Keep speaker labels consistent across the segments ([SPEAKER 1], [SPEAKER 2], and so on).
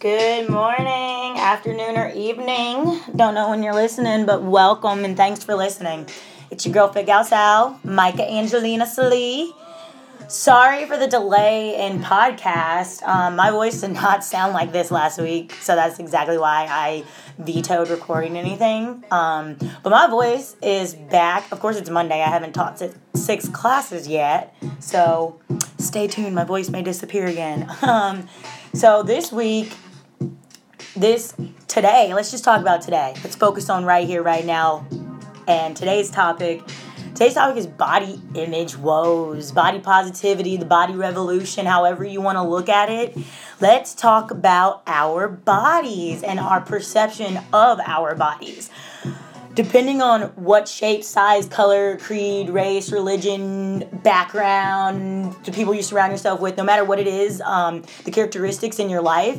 [SPEAKER 1] Good morning, afternoon, or evening. Don't know when you're listening, but welcome and thanks for listening. It's your girl Fit Gal Sal, Micah Angelina Salee. Sorry for the delay in podcast. Um, my voice did not sound like this last week, so that's exactly why I vetoed recording anything. Um, but my voice is back. Of course, it's Monday. I haven't taught six, classes yet, so stay tuned. My voice may disappear again. Um, so this week, this today, let's just talk about today. Let's focus on right here, right now. And today's topic, today's topic is body image woes, body positivity, the body revolution, however you want to look at it. Let's talk about our bodies and our perception of our bodies. Depending on what shape, size, color, creed, race, religion, background, the people you surround yourself with, no matter what it is, um, the characteristics in your life,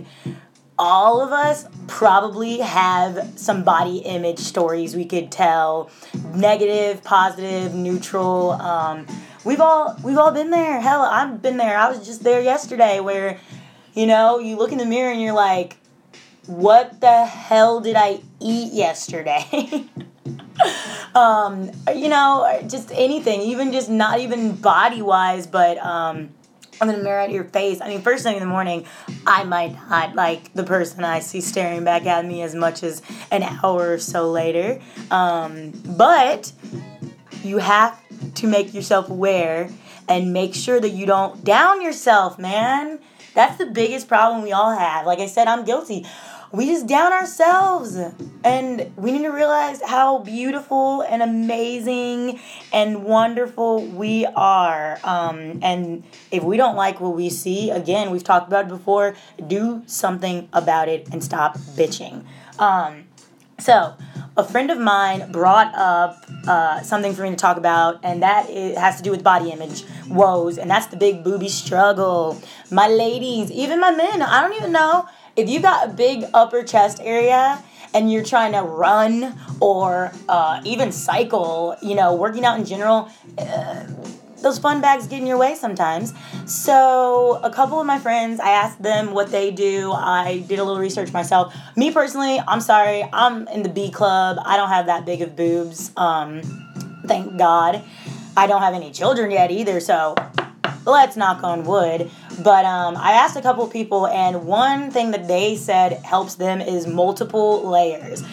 [SPEAKER 1] all of us probably have some body image stories we could tell. Negative positive neutral um, we've all we've all been there. Hell i've been there. I was just there yesterday where you know you look in the mirror and you're like what the hell did i eat yesterday? Um, you know just anything even just not even body wise but um, I'm gonna mirror at your face. I mean, first thing in the morning, I might not like the person I see staring back at me as much as an hour or so later. Um, but you have to make yourself aware and make sure that you don't down yourself, man. That's the biggest problem we all have. Like I said, I'm guilty. We just down ourselves. And we need to realize how beautiful and amazing and wonderful we are. Um, and if we don't like what we see, again, we've talked about it before, do something about it and stop bitching. Um, so, a friend of mine brought up uh, something for me to talk about, and that is, has to do with body image woes, and that's the big booby struggle. My ladies, even my men, I don't even know if you got a big upper chest area and you're trying to run or uh, even cycle, you know, working out in general. Uh, those fun bags get in your way sometimes. So, a couple of my friends, I asked them what they do. I did a little research myself. Me personally, I'm sorry, I'm in the B club. I don't have that big of boobs. Um, thank God. I don't have any children yet either, so let's knock on wood. But um, I asked a couple people, and one thing that they said helps them is multiple layers.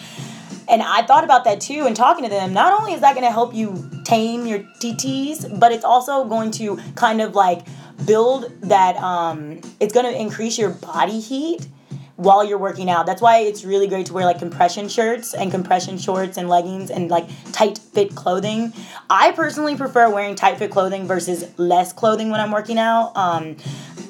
[SPEAKER 1] And I thought about that too and talking to them. Not only is that going to help you tame your TTs, but it's also going to kind of like build that, um, it's going to increase your body heat while you're working out. That's why it's really great to wear like compression shirts and compression shorts and leggings and like tight fit clothing. I personally prefer wearing tight fit clothing versus less clothing when I'm working out. Um,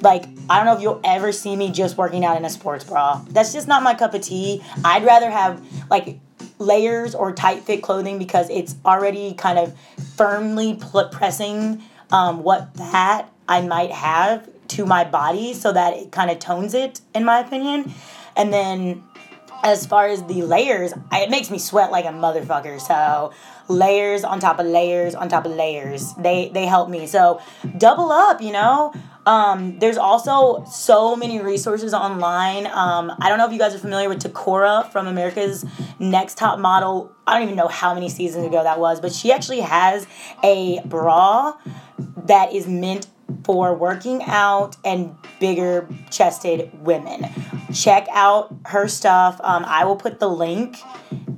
[SPEAKER 1] like I don't know if you'll ever see me just working out in a sports bra. That's just not my cup of tea. I'd rather have like layers or tight fit clothing because it's already kind of firmly pl- pressing um, what that I might have to my body so that it kind of tones it, in my opinion. And then as far as the layers, I, it makes me sweat like a motherfucker. So layers on top of layers on top of layers, they they help me. So double up, you know. Um, there's also so many resources online. Um, I don't know if you guys are familiar with Toccara from America's Next Top Model. I don't even know how many seasons ago that was, but she actually has a bra that is meant for working out and bigger chested women. Check out her stuff. Um, I will put the link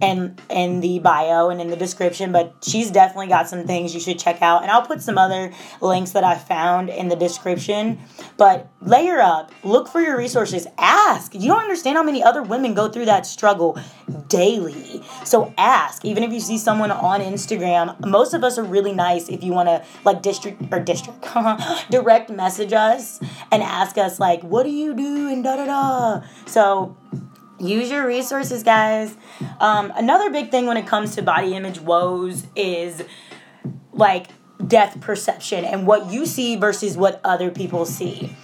[SPEAKER 1] in in the bio and in the description, but she's definitely got some things you should check out. And I'll put some other links that I found in the description. But layer up, look for your resources, ask. You don't understand how many other women go through that struggle daily. So ask, even if you see someone on Instagram. Most of us are really nice if you want to like district or district direct message us and ask us like, what do you do and da da da. So use your resources, guys. Um, another big thing when it comes to body image woes is like death perception and what you see versus what other people see.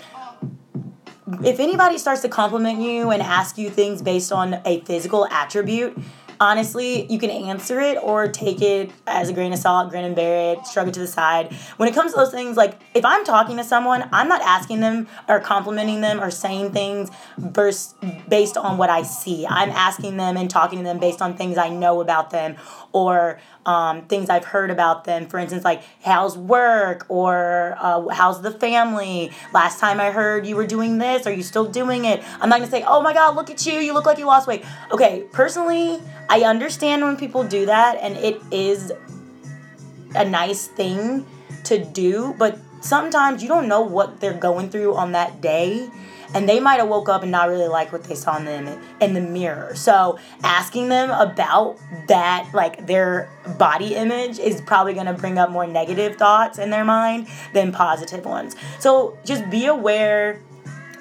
[SPEAKER 1] If anybody starts to compliment you and ask you things based on a physical attribute, honestly, you can answer it or take it as a grain of salt, grin and bear it, shrug it to the side. When it comes to those things, like if I'm talking to someone, I'm not asking them or complimenting them or saying things verse, based on what I see. I'm asking them and talking to them based on things I know about them or um, things I've heard about them. For instance, like how's work or uh, how's the family? Last time I heard you were doing this. Are you still doing it? I'm not gonna say, oh my God, look at you. You look like you lost weight. Okay, personally, I understand when people do that, and it is a nice thing to do, but sometimes you don't know what they're going through on that day and they might have woke up and not really like what they saw in the in the mirror. So asking them about that, like their body image, is probably to bring up more negative thoughts in their mind than positive ones. So just be aware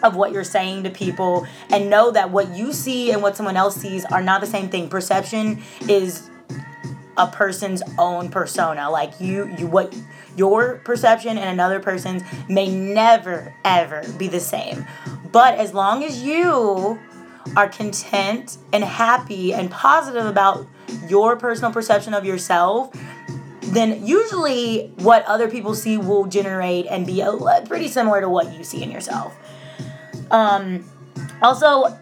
[SPEAKER 1] of what you're saying to people and know that what you see and what someone else sees are not the same thing. Perception is a person's own persona. Like you you what your perception and another person's may never ever be the same. But as long as you are content and happy and positive about your personal perception of yourself, then usually what other people see will generate and be pretty similar to what you see in yourself. Um, also,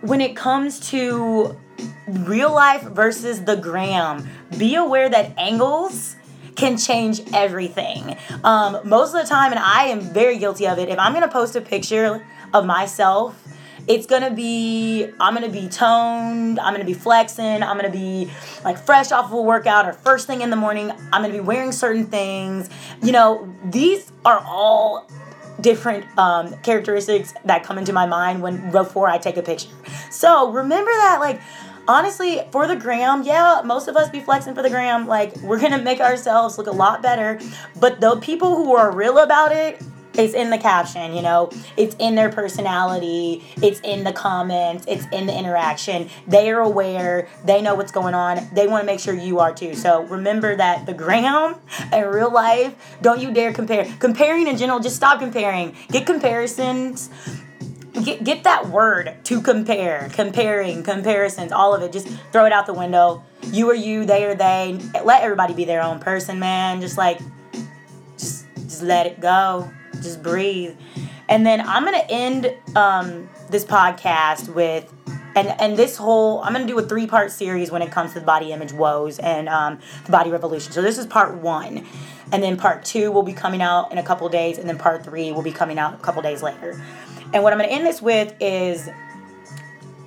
[SPEAKER 1] when it comes to real life versus the gram, be aware that angles can change everything. Um, most of the time, and I am very guilty of it, if I'm gonna post a picture of myself, it's gonna be I'm gonna be toned, I'm gonna be flexing, I'm gonna be like fresh off of a workout or first thing in the morning, I'm gonna be wearing certain things. You know, these are all different um, characteristics that come into my mind when before I take a picture. So remember that like honestly, for the gram, yeah, most of us be flexing for the gram. Like, we're gonna make ourselves look a lot better. But the people who are real about it, it's in the caption, you know, it's in their personality, it's in the comments, it's in the interaction. They are aware, they know what's going on, they want to make sure you are too. So remember that the gram and real life, don't you dare compare. Comparing in general, just stop comparing. Get comparisons get, get that word to compare, comparing, comparisons, all of it. Just throw it out the window. You are you, they are they. Let everybody be their own person, man. Just like, just just let it go. Just breathe. And then I'm gonna end um, this podcast with and and this whole I'm gonna do a three part series when it comes to the body image woes and um, the body revolution. So this is part one, and then part two will be coming out in a couple days, and then part three will be coming out a couple days later. And what I'm to end this with is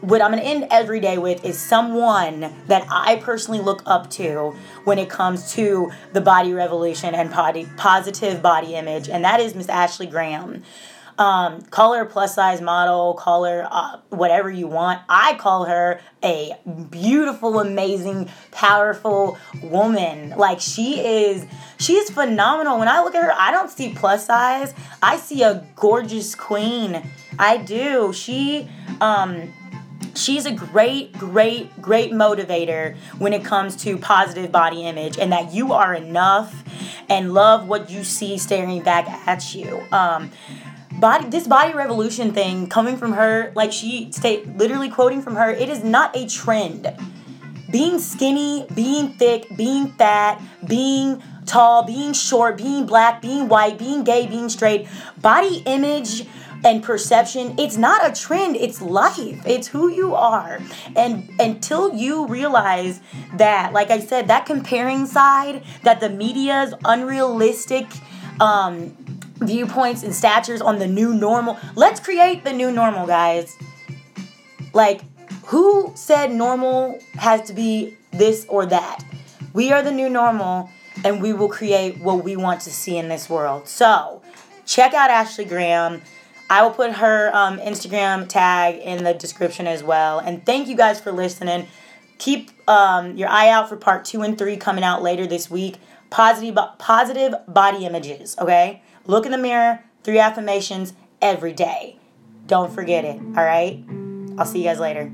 [SPEAKER 1] what I'm going to end every day with is someone that I personally look up to when it comes to the body revolution and body, positive body image, and that is Miss Ashley Graham. Um, call her a plus size model, call her uh, whatever you want. I call her a beautiful, amazing, powerful woman. Like she is, she is phenomenal. When I look at her, I don't see plus size. I see a gorgeous queen. I do. She, um, she's a great, great, great motivator when it comes to positive body image and that you are enough and love what you see staring back at you. Um, body this body revolution thing coming from her like she state literally quoting from her it is not a trend being skinny being thick being fat being tall being short being black being white being gay being straight body image and perception it's not a trend it's life it's who you are and until you realize that like i said that comparing side that the media's unrealistic um viewpoints and statures on the new normal. Let's create the new normal, guys. Like, who said normal has to be this or that? We are the new normal, and we will create what we want to see in this world. So, check out Ashley Graham. I will put her um, Instagram tag in the description as well. And thank you guys for listening. Keep um, your eye out for part two and three coming out later this week. Positive, positive body images, okay? Look in the mirror, three affirmations every day. Don't forget it, all right? I'll see you guys later.